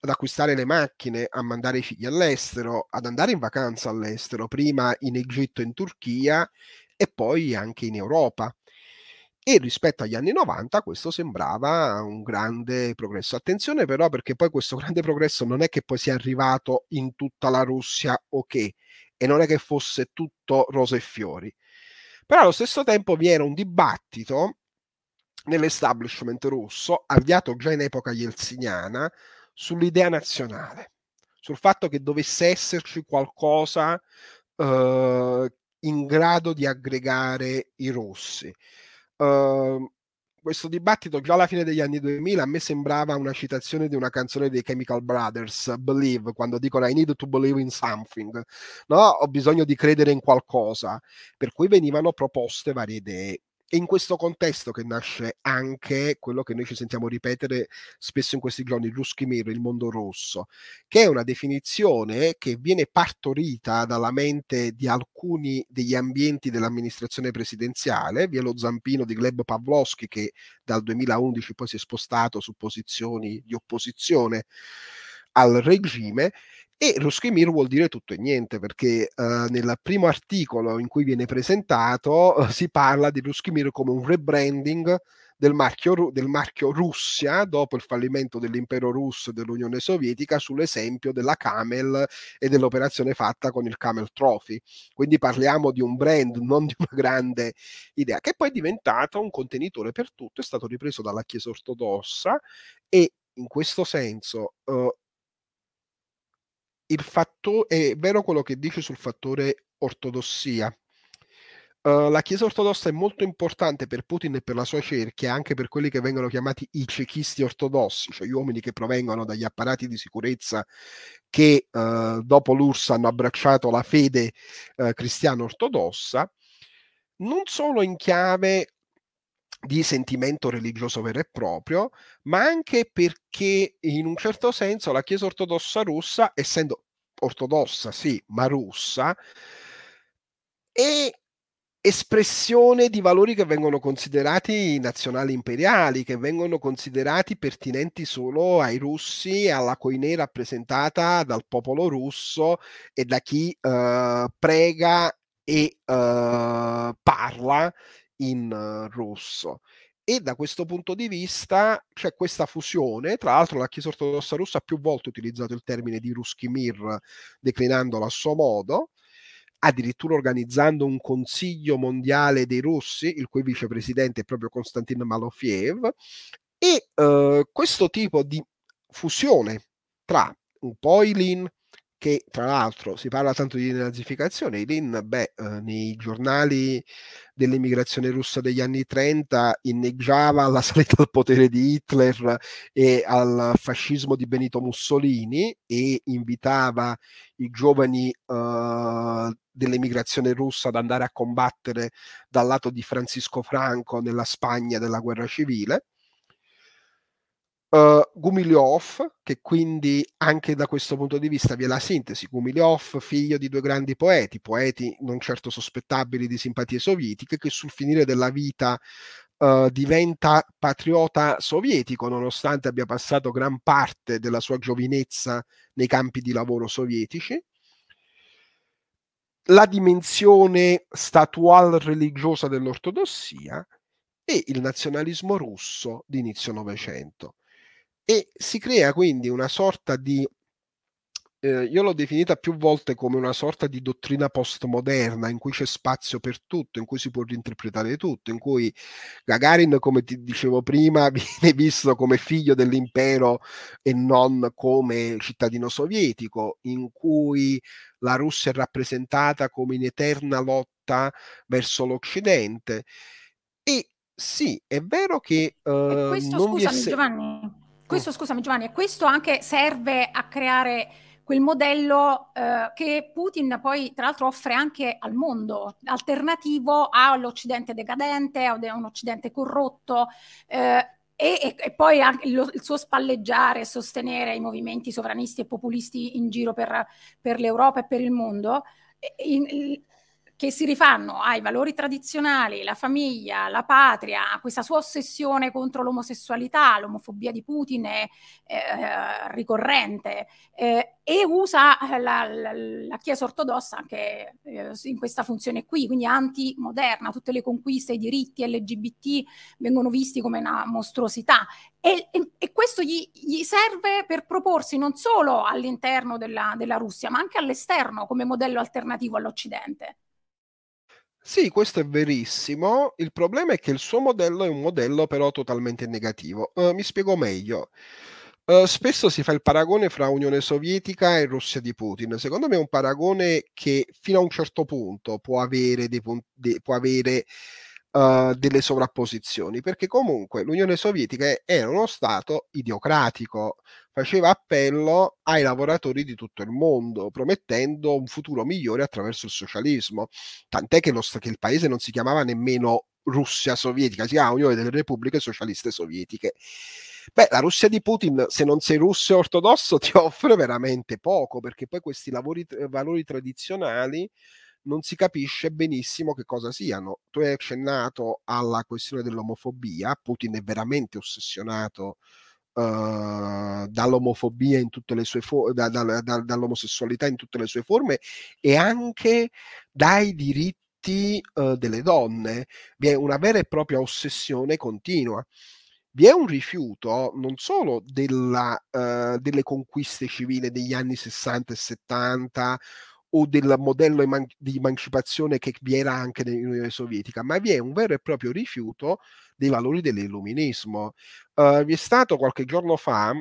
ad acquistare le macchine, a mandare i figli all'estero, ad andare in vacanza all'estero, prima in Egitto e in Turchia e poi anche in Europa. E rispetto agli anni 90 questo sembrava un grande progresso. Attenzione però perché poi questo (laughs) grande progresso non è che poi sia arrivato in tutta la Russia o okay, che, e non è che fosse tutto rose e fiori però allo stesso tempo vi era un dibattito nell'establishment russo, avviato già in epoca yeltsiniana, sull'idea nazionale, sul fatto che dovesse esserci qualcosa uh, in grado di aggregare i russi. Uh, questo dibattito già alla fine degli anni 2000 a me sembrava una citazione di una canzone dei Chemical Brothers, Believe, quando dicono I need to believe in something, no? Ho bisogno di credere in qualcosa, per cui venivano proposte varie idee. È in questo contesto che nasce anche quello che noi ci sentiamo ripetere spesso in questi giorni, il Ruski Mir, il mondo rosso, che è una definizione che viene partorita dalla mente di alcuni degli ambienti dell'amministrazione presidenziale, via lo zampino di Gleb Pavlovsky che dal 2011 poi si è spostato su posizioni di opposizione al regime e Ruskimir vuol dire tutto e niente perché uh, nel primo articolo in cui viene presentato uh, si parla di Ruskimir come un rebranding del marchio, del marchio, Russia dopo il fallimento dell'impero russo e dell'Unione Sovietica sull'esempio della Camel e dell'operazione fatta con il Camel Trophy. Quindi parliamo di un brand, non di una grande idea, che poi è diventato un contenitore per tutto, è stato ripreso dalla Chiesa ortodossa e in questo senso uh, il fatto è vero quello che dice sul fattore ortodossia. Uh, la Chiesa ortodossa è molto importante per Putin e per la sua cerchia, anche per quelli che vengono chiamati i cechisti ortodossi, cioè gli uomini che provengono dagli apparati di sicurezza che uh, dopo l'URSS hanno abbracciato la fede uh, cristiana ortodossa, non solo in chiave di sentimento religioso vero e proprio, ma anche perché in un certo senso la Chiesa ortodossa russa, essendo ortodossa sì, ma russa, è espressione di valori che vengono considerati nazionali imperiali, che vengono considerati pertinenti solo ai russi e alla coinè rappresentata dal popolo russo e da chi uh, prega e uh, parla in uh, russo. E da questo punto di vista c'è questa fusione, tra l'altro la Chiesa ortodossa russa ha più volte utilizzato il termine di Ruski Mir declinandolo a suo modo, addirittura organizzando un consiglio mondiale dei russi, il cui vicepresidente è proprio Konstantin Malofiev, e eh, questo tipo di fusione tra un po' Ilin, che tra l'altro si parla tanto di nazificazione, Ilin, beh, eh, nei giornali dell'immigrazione russa degli anni 30 inneggiava alla (laughs) salita al potere di Hitler e al fascismo di Benito Mussolini e invitava i giovani uh, dell'emigrazione russa ad andare a combattere dal lato di Francisco Franco nella Spagna della guerra civile Uh, Gumilyov, che quindi anche da questo punto di vista vi è la sintesi, Gumilyov, figlio di due grandi poeti, poeti non certo sospettabili di simpatie sovietiche, che sul finire della vita uh, diventa patriota sovietico, nonostante abbia passato gran parte della sua giovinezza nei campi di lavoro sovietici. La dimensione statual religiosa dell'ortodossia e il nazionalismo russo di inizio Novecento e si crea quindi una sorta di eh, io l'ho definita più volte come una sorta di dottrina postmoderna in cui c'è spazio per tutto, in cui si può reinterpretare tutto, in cui Gagarin, come ti dicevo prima, (laughs) viene visto come figlio dell'impero e non come cittadino sovietico, in cui la Russia è rappresentata come in eterna lotta verso l'Occidente. E sì, è vero che uh, questo, non scusami, è... Giovanni questo, scusami Giovanni, e questo anche serve a creare quel modello eh, che Putin poi tra l'altro offre anche al mondo, alternativo all'Occidente decadente, a un Occidente corrotto. Eh, e, e, poi anche il, il, suo spalleggiare e sostenere i movimenti sovranisti e populisti in giro per, per l'Europa e per il mondo, in, che si rifanno ai valori tradizionali, la famiglia, la patria, questa sua ossessione contro l'omosessualità, l'omofobia di Putin è eh, ricorrente eh, e usa la, la, la, Chiesa ortodossa anche eh, in questa funzione qui, quindi anti-moderna, tutte le conquiste, i diritti LGBT vengono visti come una mostruosità e, e, e questo gli, gli, serve per proporsi non solo all'interno della, della Russia, ma anche all'esterno come modello alternativo all'Occidente. Sì, questo è verissimo. Il problema è che il suo modello è un modello però totalmente negativo. Uh, mi spiego meglio. Uh, spesso si fa il paragone fra Unione Sovietica e Russia di Putin. Secondo me è un paragone che fino a un certo punto può avere, dei, de, può avere uh, delle sovrapposizioni, perché comunque l'Unione Sovietica era uno Stato idiocratico, faceva appello ai lavoratori di tutto il mondo, promettendo un futuro migliore attraverso il socialismo. Tant'è che, lo, che il paese non si chiamava nemmeno Russia sovietica, si chiama Unione delle Repubbliche Socialiste Sovietiche. Beh, la Russia di Putin, se non sei russo e ortodosso, (laughs) ti offre veramente poco, perché poi questi lavori, valori tradizionali non si capisce benissimo che cosa siano. Tu hai accennato alla questione dell'omofobia, Putin è veramente ossessionato uh, dall'omofobia in tutte le sue forme, da, da, da, dall'omosessualità in tutte le sue forme e anche dai diritti uh, delle donne. Vi è una vera e propria ossessione continua vi è un rifiuto non solo della, uh, delle conquiste civili degli anni 60 e 70 o del modello eman- di emancipazione che vi era anche nell'Unione Sovietica, ma vi è un vero e proprio rifiuto dei valori dell'illuminismo. Uh, vi è stato qualche giorno fa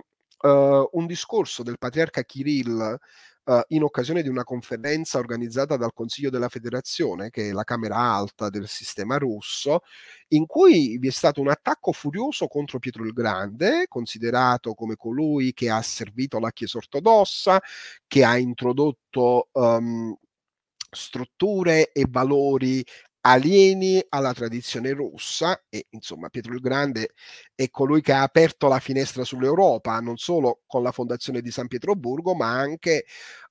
uh, un discorso del patriarca Kirill uh, in occasione di una conferenza organizzata dal Consiglio della Federazione, che è la Camera Alta del sistema russo, in cui vi è stato un attacco furioso contro Pietro il Grande, considerato come colui che ha servito la Chiesa ortodossa, che ha introdotto um, strutture e valori alieni alla tradizione russa e insomma Pietro il Grande è colui che ha aperto la finestra sull'Europa non solo con la fondazione di San Pietroburgo ma anche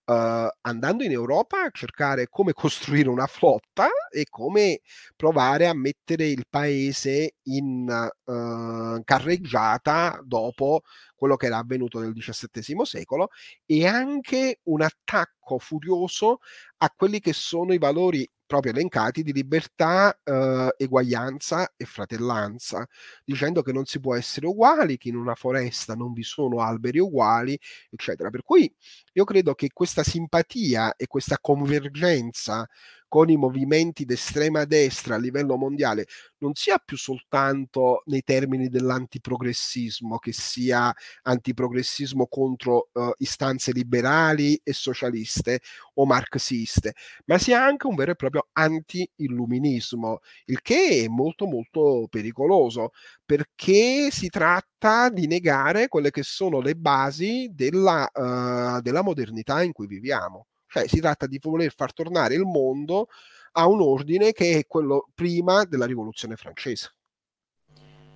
uh, andando in Europa a cercare come (laughs) costruire una flotta e come provare a mettere il paese in uh, carreggiata dopo quello che era avvenuto nel XVII secolo e anche un attacco furioso a quelli che sono i valori proprio elencati di libertà, eh, eguaglianza e fratellanza, dicendo che non si può essere uguali, che in una foresta non vi sono alberi uguali, eccetera. Per cui io credo che questa simpatia e questa convergenza con i movimenti d'estrema destra a livello mondiale non sia più soltanto nei termini dell'antiprogressismo, che sia antiprogressismo contro uh, istanze liberali e socialiste o marxiste, ma sia anche un vero e proprio anti-illuminismo, il che è molto molto pericoloso perché si tratta di negare quelle che sono le basi della, uh, della modernità in cui viviamo. Cioè si tratta di voler far tornare il mondo a un ordine che è quello prima della rivoluzione francese.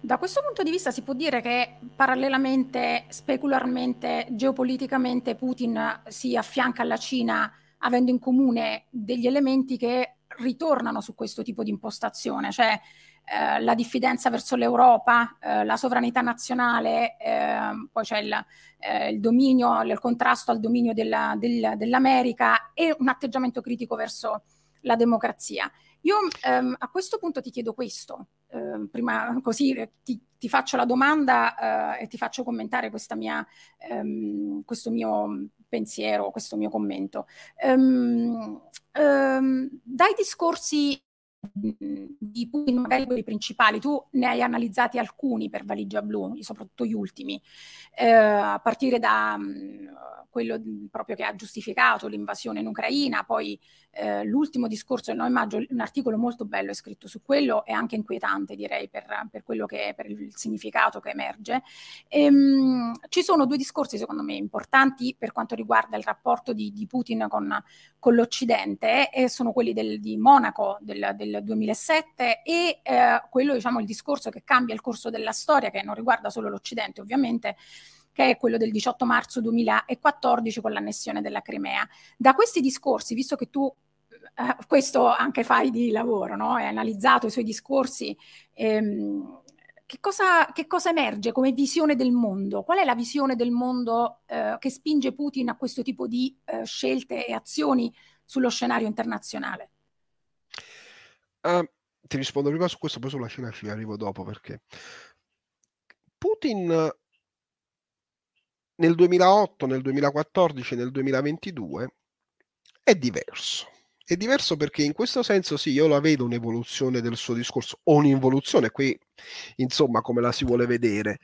Da questo punto di vista si può dire che parallelamente, specularmente, geopoliticamente Putin si affianca alla Cina avendo in comune degli elementi che ritornano su questo tipo di impostazione, cioè eh, la diffidenza verso l'Europa, eh, la sovranità nazionale, eh, poi c'è il, eh, il, dominio, il contrasto al dominio della, del, dell'America e un atteggiamento critico verso la democrazia. Io ehm, a questo punto ti chiedo questo, ehm, prima così ti, ti, faccio la domanda eh, e ti faccio commentare mia, ehm, questo mio pensiero, questo mio commento. Um, um, dai discorsi di Putin, magari quelli principali, tu ne hai analizzati alcuni per Valigia Blu, soprattutto gli ultimi, eh, a partire da mh, quello proprio che ha giustificato l'invasione in Ucraina, poi eh, l'ultimo discorso del 9 maggio, un articolo molto bello è scritto su quello e anche inquietante direi per, per quello che per il significato che emerge. E, ehm, mh, ci sono due discorsi secondo me importanti per quanto riguarda il rapporto di, di Putin con, con l'Occidente e sono quelli del, di Monaco del, del 2007 e eh, quello diciamo il discorso che cambia il corso della storia che non riguarda solo l'Occidente ovviamente che è quello del 18 marzo 2014 con l'annessione della Crimea. Da questi discorsi, visto che tu eh, questo anche fai di lavoro, no? hai analizzato i suoi discorsi, ehm, che, cosa, che, cosa, emerge come visione del mondo? Qual è la visione del mondo eh, che spinge Putin a questo tipo di eh, scelte e azioni sullo scenario internazionale? Uh, ti rispondo prima su questo, poi sulla Cina ci arrivo dopo perché Putin nel 2008, nel 2014, nel 2022 è diverso. È diverso perché in questo senso sì, io la vedo un'evoluzione del suo discorso, o un'involuzione, qui insomma come la si vuole vedere.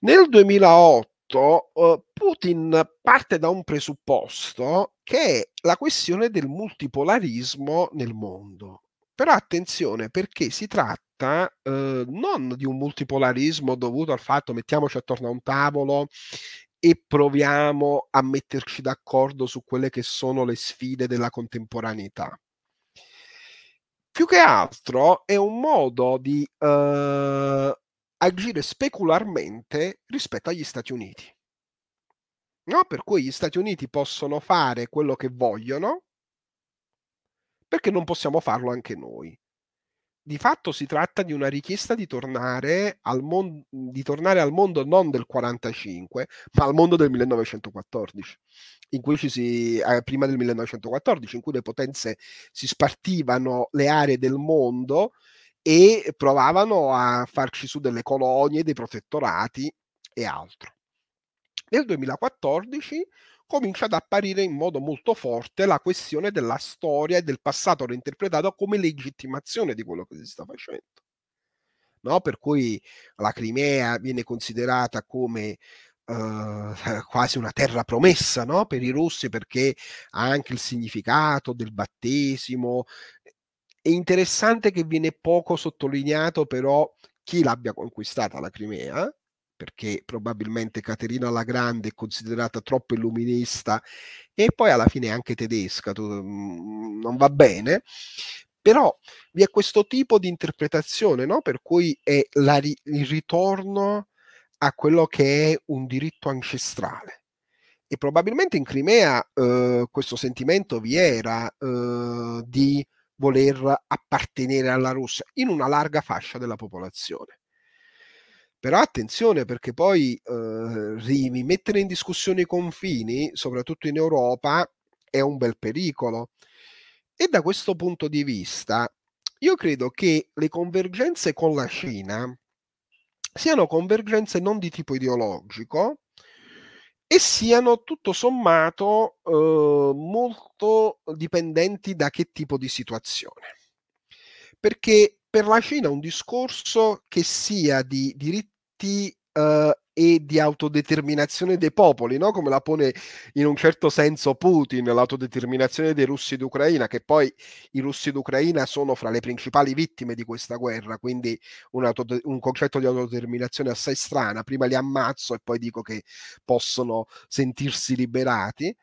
Nel 2008 uh, Putin parte da un presupposto che è la questione del multipolarismo nel mondo. Però attenzione perché si tratta eh, non di un multipolarismo dovuto al fatto mettiamoci attorno a un tavolo e proviamo a metterci d'accordo su quelle che sono le sfide della contemporaneità. Più che altro è un modo di eh, agire specularmente rispetto agli Stati Uniti. No? Per cui gli Stati Uniti possono fare quello che vogliono, perché non possiamo farlo anche noi? Di fatto si tratta di una richiesta di tornare al, mon- di tornare al mondo non del 45, ma al mondo del 1914, in cui ci si, eh, prima del 1914, in cui le potenze si spartivano le aree del mondo e provavano a farci su delle colonie, dei protettorati e altro. Nel 2014 comincia ad apparire in modo molto forte la questione della storia e del passato reinterpretato come legittimazione di quello che si sta facendo. No? Per cui la Crimea viene considerata come Uh, (laughs) quasi una terra promessa no? per i russi perché ha anche il significato del battesimo. È interessante che viene poco sottolineato però chi l'abbia conquistata la Crimea, perché probabilmente Caterina la Grande è considerata troppo illuminista e poi alla fine anche tedesca, mm, non va bene. Però vi è questo tipo di interpretazione, no? per cui è la, il ritorno a quello che è un diritto ancestrale. E probabilmente in Crimea eh, questo sentimento vi era eh, di voler appartenere alla Russia in una larga fascia della popolazione. Però attenzione perché poi eh, rimettere in discussione i confini, soprattutto in Europa, è un bel pericolo. E da questo punto di vista, io credo che le convergenze con la Cina siano convergenze non di tipo ideologico, e siano tutto sommato eh, molto dipendenti da che tipo di situazione. Perché per la Cina un discorso che sia di diritti eh, e di autodeterminazione dei popoli, no? come la pone in un certo senso Putin, l'autodeterminazione dei russi d'Ucraina, che poi i russi d'Ucraina sono fra le principali vittime di questa guerra, quindi un, autode- un concetto di autodeterminazione assai strana, prima li ammazzo e poi dico che possono sentirsi liberati.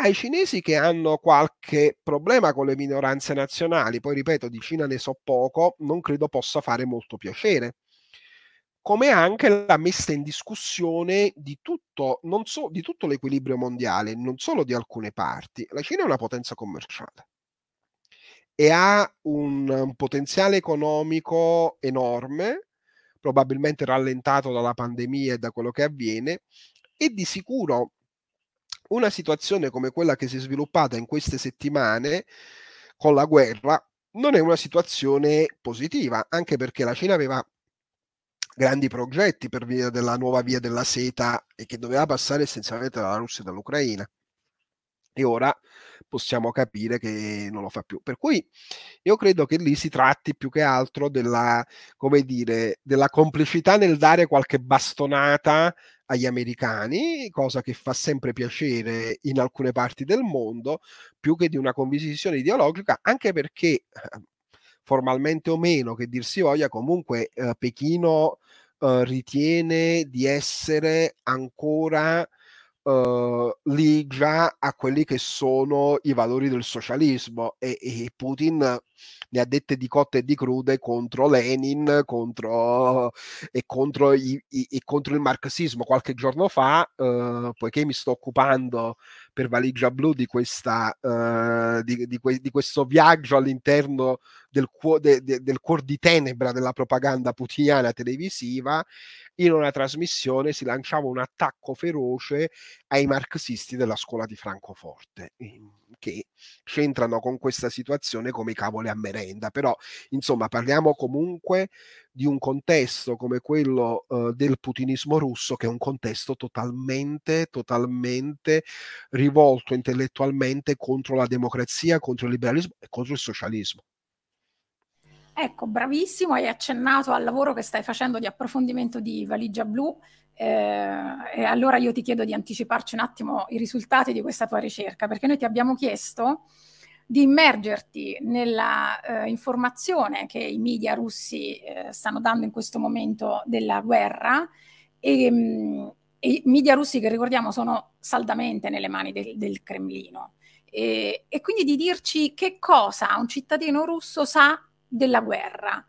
Ai cinesi che hanno qualche problema con le minoranze nazionali, poi ripeto, di Cina ne so poco, non credo possa fare molto piacere come anche la messa in discussione di tutto, so, di tutto l'equilibrio mondiale, non solo di alcune parti. La Cina è una potenza commerciale e ha un, un potenziale economico enorme, probabilmente rallentato dalla pandemia e da quello che avviene, e di sicuro una situazione come quella che si è sviluppata in queste settimane con la guerra non è una situazione positiva, anche perché la Cina aveva grandi progetti per via della nuova via della seta e che doveva passare essenzialmente dalla Russia e dall'Ucraina. E ora possiamo capire che non lo fa più. Per cui io credo che lì si tratti più che altro della, come dire, della complicità nel dare qualche bastonata agli americani, cosa che fa sempre piacere in alcune parti del mondo, più che di una convisione ideologica, anche perché eh, formalmente o meno che dir si voglia, comunque eh, Pechino eh, ritiene di essere ancora lì già a quelli che sono i valori del socialismo e, e, Putin ne ha dette di cotte e di crude contro Lenin contro, e, contro i, i, e contro il marxismo. Qualche giorno fa, uh, poiché mi sto occupando per Valigia Blu di, questa, uh, di, di, que- di questo viaggio all'interno del, cuo- de- de- del cuor di tenebra della propaganda putiniana televisiva, in una trasmissione si lanciava un attacco feroce ai marxisti della scuola di Francoforte, ehm, che c'entrano con questa situazione come i cavoli a merenda. Però, insomma, parliamo comunque di un contesto come quello uh, del putinismo russo, che è un contesto totalmente, totalmente rivolto intellettualmente contro la democrazia, contro il liberalismo e contro il socialismo. Ecco, bravissimo, hai accennato al lavoro che stai facendo di approfondimento di Valigia Blu eh, e allora io ti chiedo di anticiparci un attimo i risultati di questa tua ricerca, perché noi ti abbiamo chiesto di immergerti nella eh, informazione che i media russi eh, stanno dando in questo momento della guerra e, mm, e i media russi che ricordiamo sono saldamente nelle mani del, del Cremlino. E, e, quindi di dirci che cosa un cittadino russo sa della guerra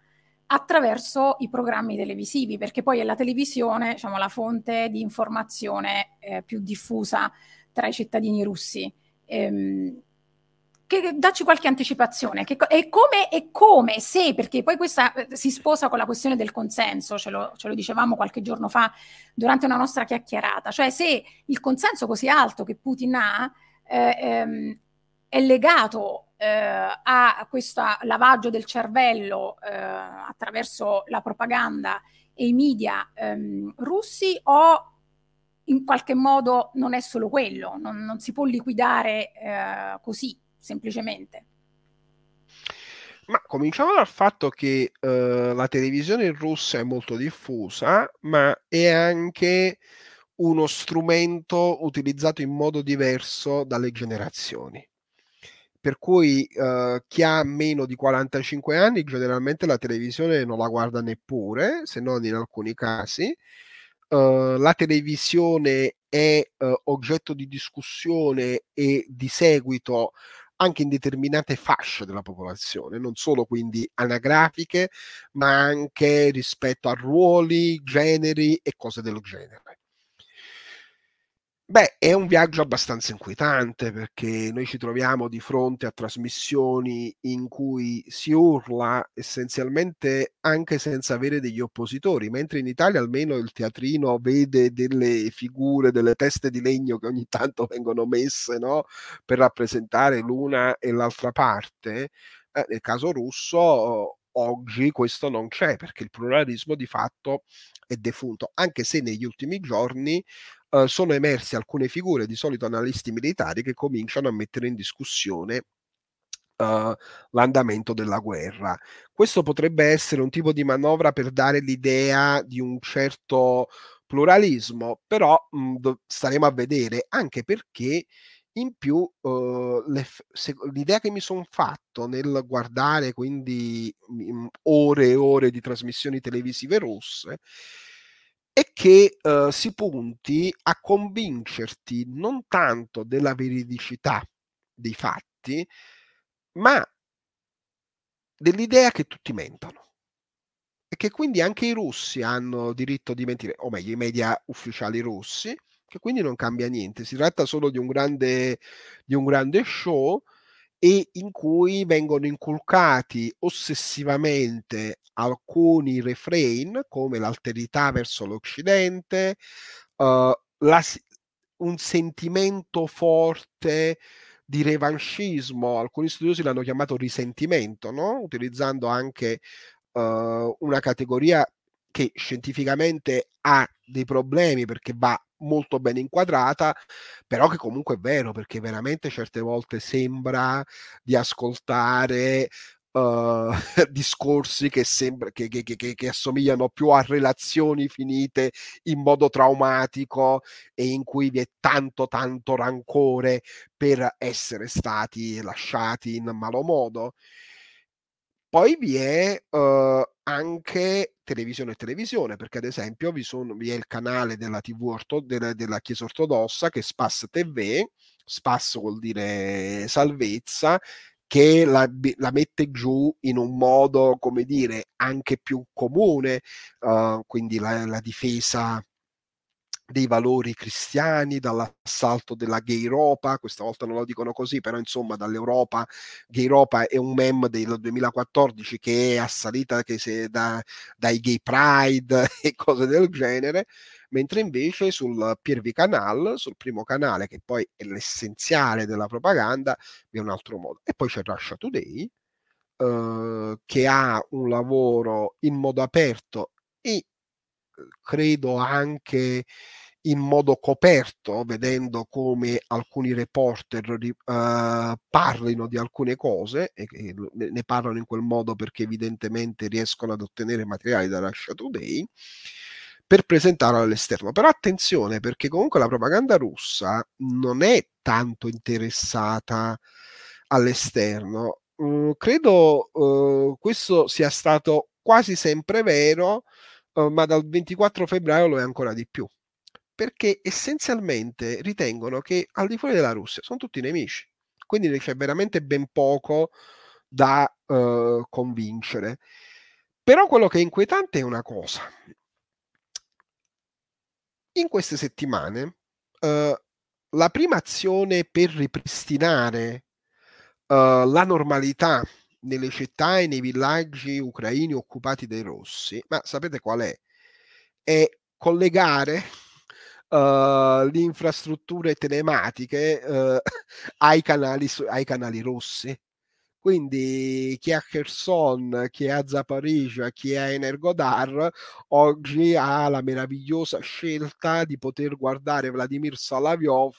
attraverso i programmi televisivi, perché poi è la televisione diciamo, la fonte di informazione eh, più diffusa tra i cittadini russi. Ehm, che, dacci qualche anticipazione. Che, e, come, e come, se, perché poi questa eh, si sposa con la questione del consenso, ce lo, ce lo, dicevamo qualche giorno fa durante una nostra chiacchierata, cioè se il consenso così alto che Putin ha eh, ehm, è legato eh, a questo lavaggio del cervello eh, attraverso la propaganda e i media ehm, russi o in qualche modo non è solo quello, non, non si può liquidare eh, così semplicemente? Ma cominciamo dal fatto che uh, la televisione in Russia è molto diffusa, ma è anche uno strumento utilizzato in modo diverso dalle generazioni per cui uh, chi ha meno di 45 anni generalmente la televisione non la guarda neppure, se non in alcuni casi. Uh, la televisione è uh, oggetto di discussione e di seguito anche in determinate fasce della popolazione, non solo quindi anagrafiche, ma anche rispetto a ruoli, generi e cose del genere. Beh, è un viaggio abbastanza inquietante perché noi ci troviamo di fronte a trasmissioni in cui si urla essenzialmente anche senza avere degli oppositori, mentre in Italia almeno il teatrino vede delle figure, delle teste di legno che ogni tanto vengono messe no? per rappresentare l'una e l'altra parte. Eh, nel caso russo oggi questo non c'è perché il pluralismo di fatto è defunto, anche se negli ultimi giorni uh, sono emerse alcune figure, di solito analisti militari, che cominciano a mettere in discussione Uh, l'andamento della guerra. Questo potrebbe essere un tipo di manovra per dare l'idea di un certo pluralismo, però mh, staremo a vedere, anche perché in più uh, le, se, l'idea che mi sono fatto nel guardare quindi mh, ore e ore di trasmissioni televisive russe è che uh, si punti a convincerti non tanto della veridicità dei fatti, ma dell'idea che tutti mentono e che quindi anche i russi hanno diritto di mentire, o meglio i media ufficiali russi, che quindi non cambia niente, si tratta solo di un grande, di un grande show e in cui vengono inculcati ossessivamente alcuni refrain come l'alterità verso l'Occidente, uh, la, un sentimento forte di revanchismo, alcuni studiosi l'hanno chiamato risentimento, no? utilizzando anche uh, una categoria che scientificamente ha dei problemi perché va molto ben inquadrata, però che comunque è vero perché veramente certe volte sembra di ascoltare uh, (laughs) discorsi che, sembra, che, che, che, assomigliano più a relazioni finite in modo traumatico e in cui vi è tanto tanto rancore per essere stati lasciati in malo modo. Poi vi è uh, anche televisione e televisione, perché ad esempio vi, sono, vi è il canale della TV orto, della, della, Chiesa ortodossa che è Spas TV, Spas vuol dire salvezza, che la, la, mette giù in un modo, come dire, anche più comune, uh, quindi la, la difesa dei valori cristiani, dall'assalto della gay Europa, questa volta non lo dicono così, però insomma dall'Europa, gay Europa è un meme del 2014 che è assalita che se, da, dai gay pride (laughs) e cose del genere, mentre invece sul Piervi Canal, sul primo canale che poi è l'essenziale della propaganda, vi è un altro modo. E poi c'è Russia Today, Uh, che ha un lavoro in modo aperto e credo anche in modo coperto, vedendo come alcuni reporter uh, parlino di alcune cose e che ne parlano in quel modo perché evidentemente riescono ad ottenere materiali da Russia Today per presentarlo all'esterno. Però attenzione perché comunque la propaganda russa non è tanto interessata all'esterno. Uh, credo uh, questo sia stato quasi sempre vero uh, ma dal 24 febbraio lo è ancora di più, perché essenzialmente ritengono che al di fuori della Russia sono tutti nemici, quindi c'è veramente ben poco da uh, convincere. Però quello che è inquietante è una cosa. In queste settimane uh, la prima azione per ripristinare uh, la normalità nelle città e nei villaggi ucraini occupati dai rossi, ma sapete qual è? È collegare uh, le infrastrutture telematiche uh, (laughs) ai, canali, ai canali rossi. Quindi chi è a Kherson, chi è a Zaporizhia, chi è a Energodar, oggi ha la meravigliosa scelta di poter guardare Vladimir Salaviov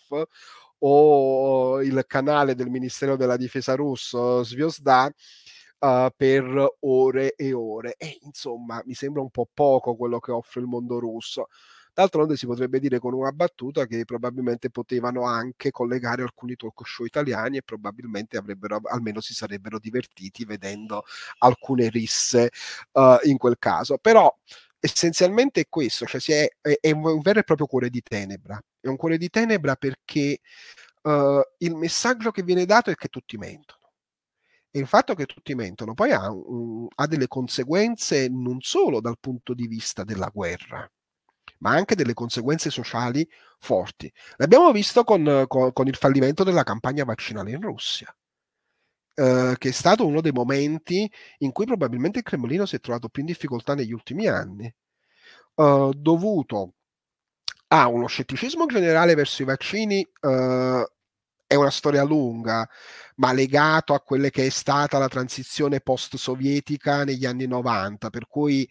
o il canale del Ministero della Difesa russo Sviosda uh, per ore e ore. E insomma, mi sembra un po' poco quello che offre il mondo russo. D'altronde si potrebbe dire con una battuta che probabilmente potevano anche collegare alcuni talk show italiani e probabilmente avrebbero, almeno si sarebbero divertiti vedendo alcune risse uh, in quel caso. Però essenzialmente è questo, cioè è, è, è, un vero e proprio cuore di tenebra. È un cuore di tenebra perché uh, il messaggio che viene dato è che tutti mentono. E il fatto che tutti mentono poi ha, un, ha delle conseguenze non solo dal punto di vista della guerra, ma anche delle conseguenze sociali forti. L'abbiamo visto con, con, con il fallimento della campagna vaccinale in Russia. Uh, che è stato uno dei momenti in cui probabilmente il Cremlino si è trovato più in difficoltà negli ultimi anni, uh, dovuto a uno scetticismo generale verso i vaccini uh, è una storia lunga, ma legato a quella che è stata la transizione post-sovietica negli anni 90, per cui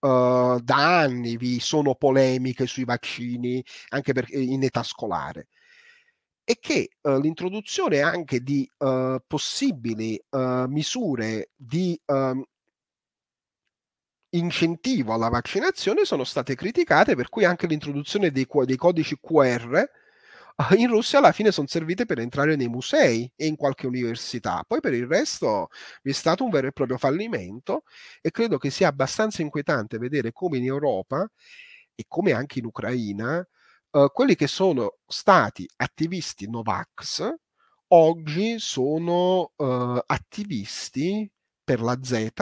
uh, da anni vi sono polemiche sui vaccini anche per, in età scolare. E che uh, l'introduzione anche di uh, possibili misure di um, incentivo alla vaccinazione sono state criticate, per cui anche l'introduzione dei, dei codici QR in Russia alla fine sono servite per entrare nei musei e in qualche università. Poi per il resto vi è stato un vero e proprio fallimento e credo che sia abbastanza inquietante vedere come in Europa e come anche in Ucraina uh, quelli che sono stati attivisti Novax oggi sono uh, attivisti per la Z,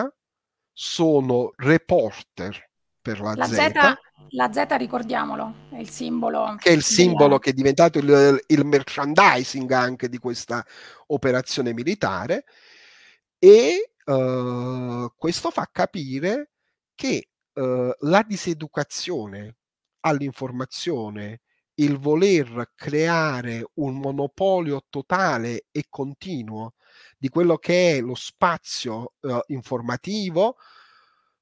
sono reporter per la, la Z, Z la Z, ricordiamolo, è il simbolo. Che è il simbolo della... che è diventato il, il, merchandising anche di questa operazione militare. E uh, questo fa capire che uh, la diseducazione all'informazione, il voler creare un monopolio totale e continuo di quello che è lo spazio uh, informativo,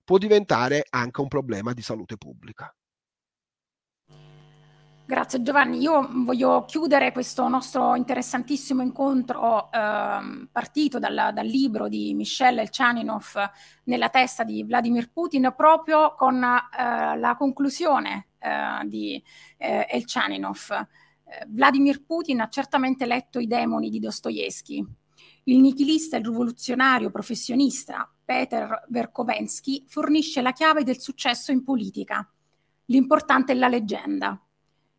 può diventare anche un problema di salute pubblica. Grazie Giovanni, io voglio chiudere questo nostro interessantissimo incontro eh, partito dal, dal, libro di Michel Elchaninov nella testa di Vladimir Putin proprio con eh, la conclusione eh, di eh, Elchaninov. Eh, Vladimir Putin ha certamente letto i demoni di Dostoevsky. Il nichilista e il rivoluzionario professionista Peter Verkovensky fornisce la chiave del successo in politica. L'importante è la leggenda.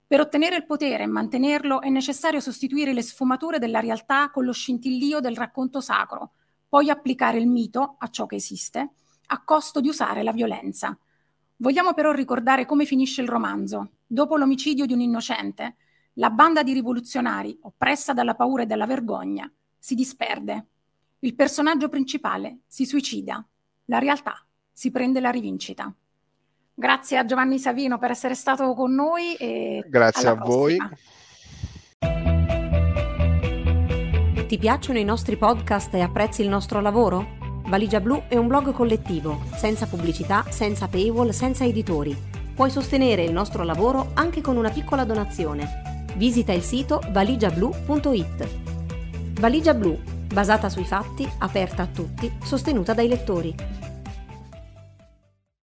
Per ottenere il potere e mantenerlo è necessario sostituire le sfumature della realtà con lo scintillio del racconto sacro, poi applicare il mito a ciò che esiste, a costo di usare la violenza. Vogliamo però ricordare come finisce il romanzo. Dopo l'omicidio di un innocente, la banda di rivoluzionari, oppressa dalla paura e dalla vergogna, si disperde il personaggio principale si suicida, la realtà si prende la rivincita. Grazie a Giovanni Savino per essere stato con noi. E Grazie a prossima. voi. Ti piacciono i nostri podcast e apprezzi il nostro lavoro? Valigia Blu è un blog collettivo, senza pubblicità, senza paywall, senza editori. Puoi sostenere il nostro lavoro anche con una piccola donazione. Visita il sito valigiablu.it. Valigia Blu basata sui fatti, aperta a tutti, sostenuta dai lettori.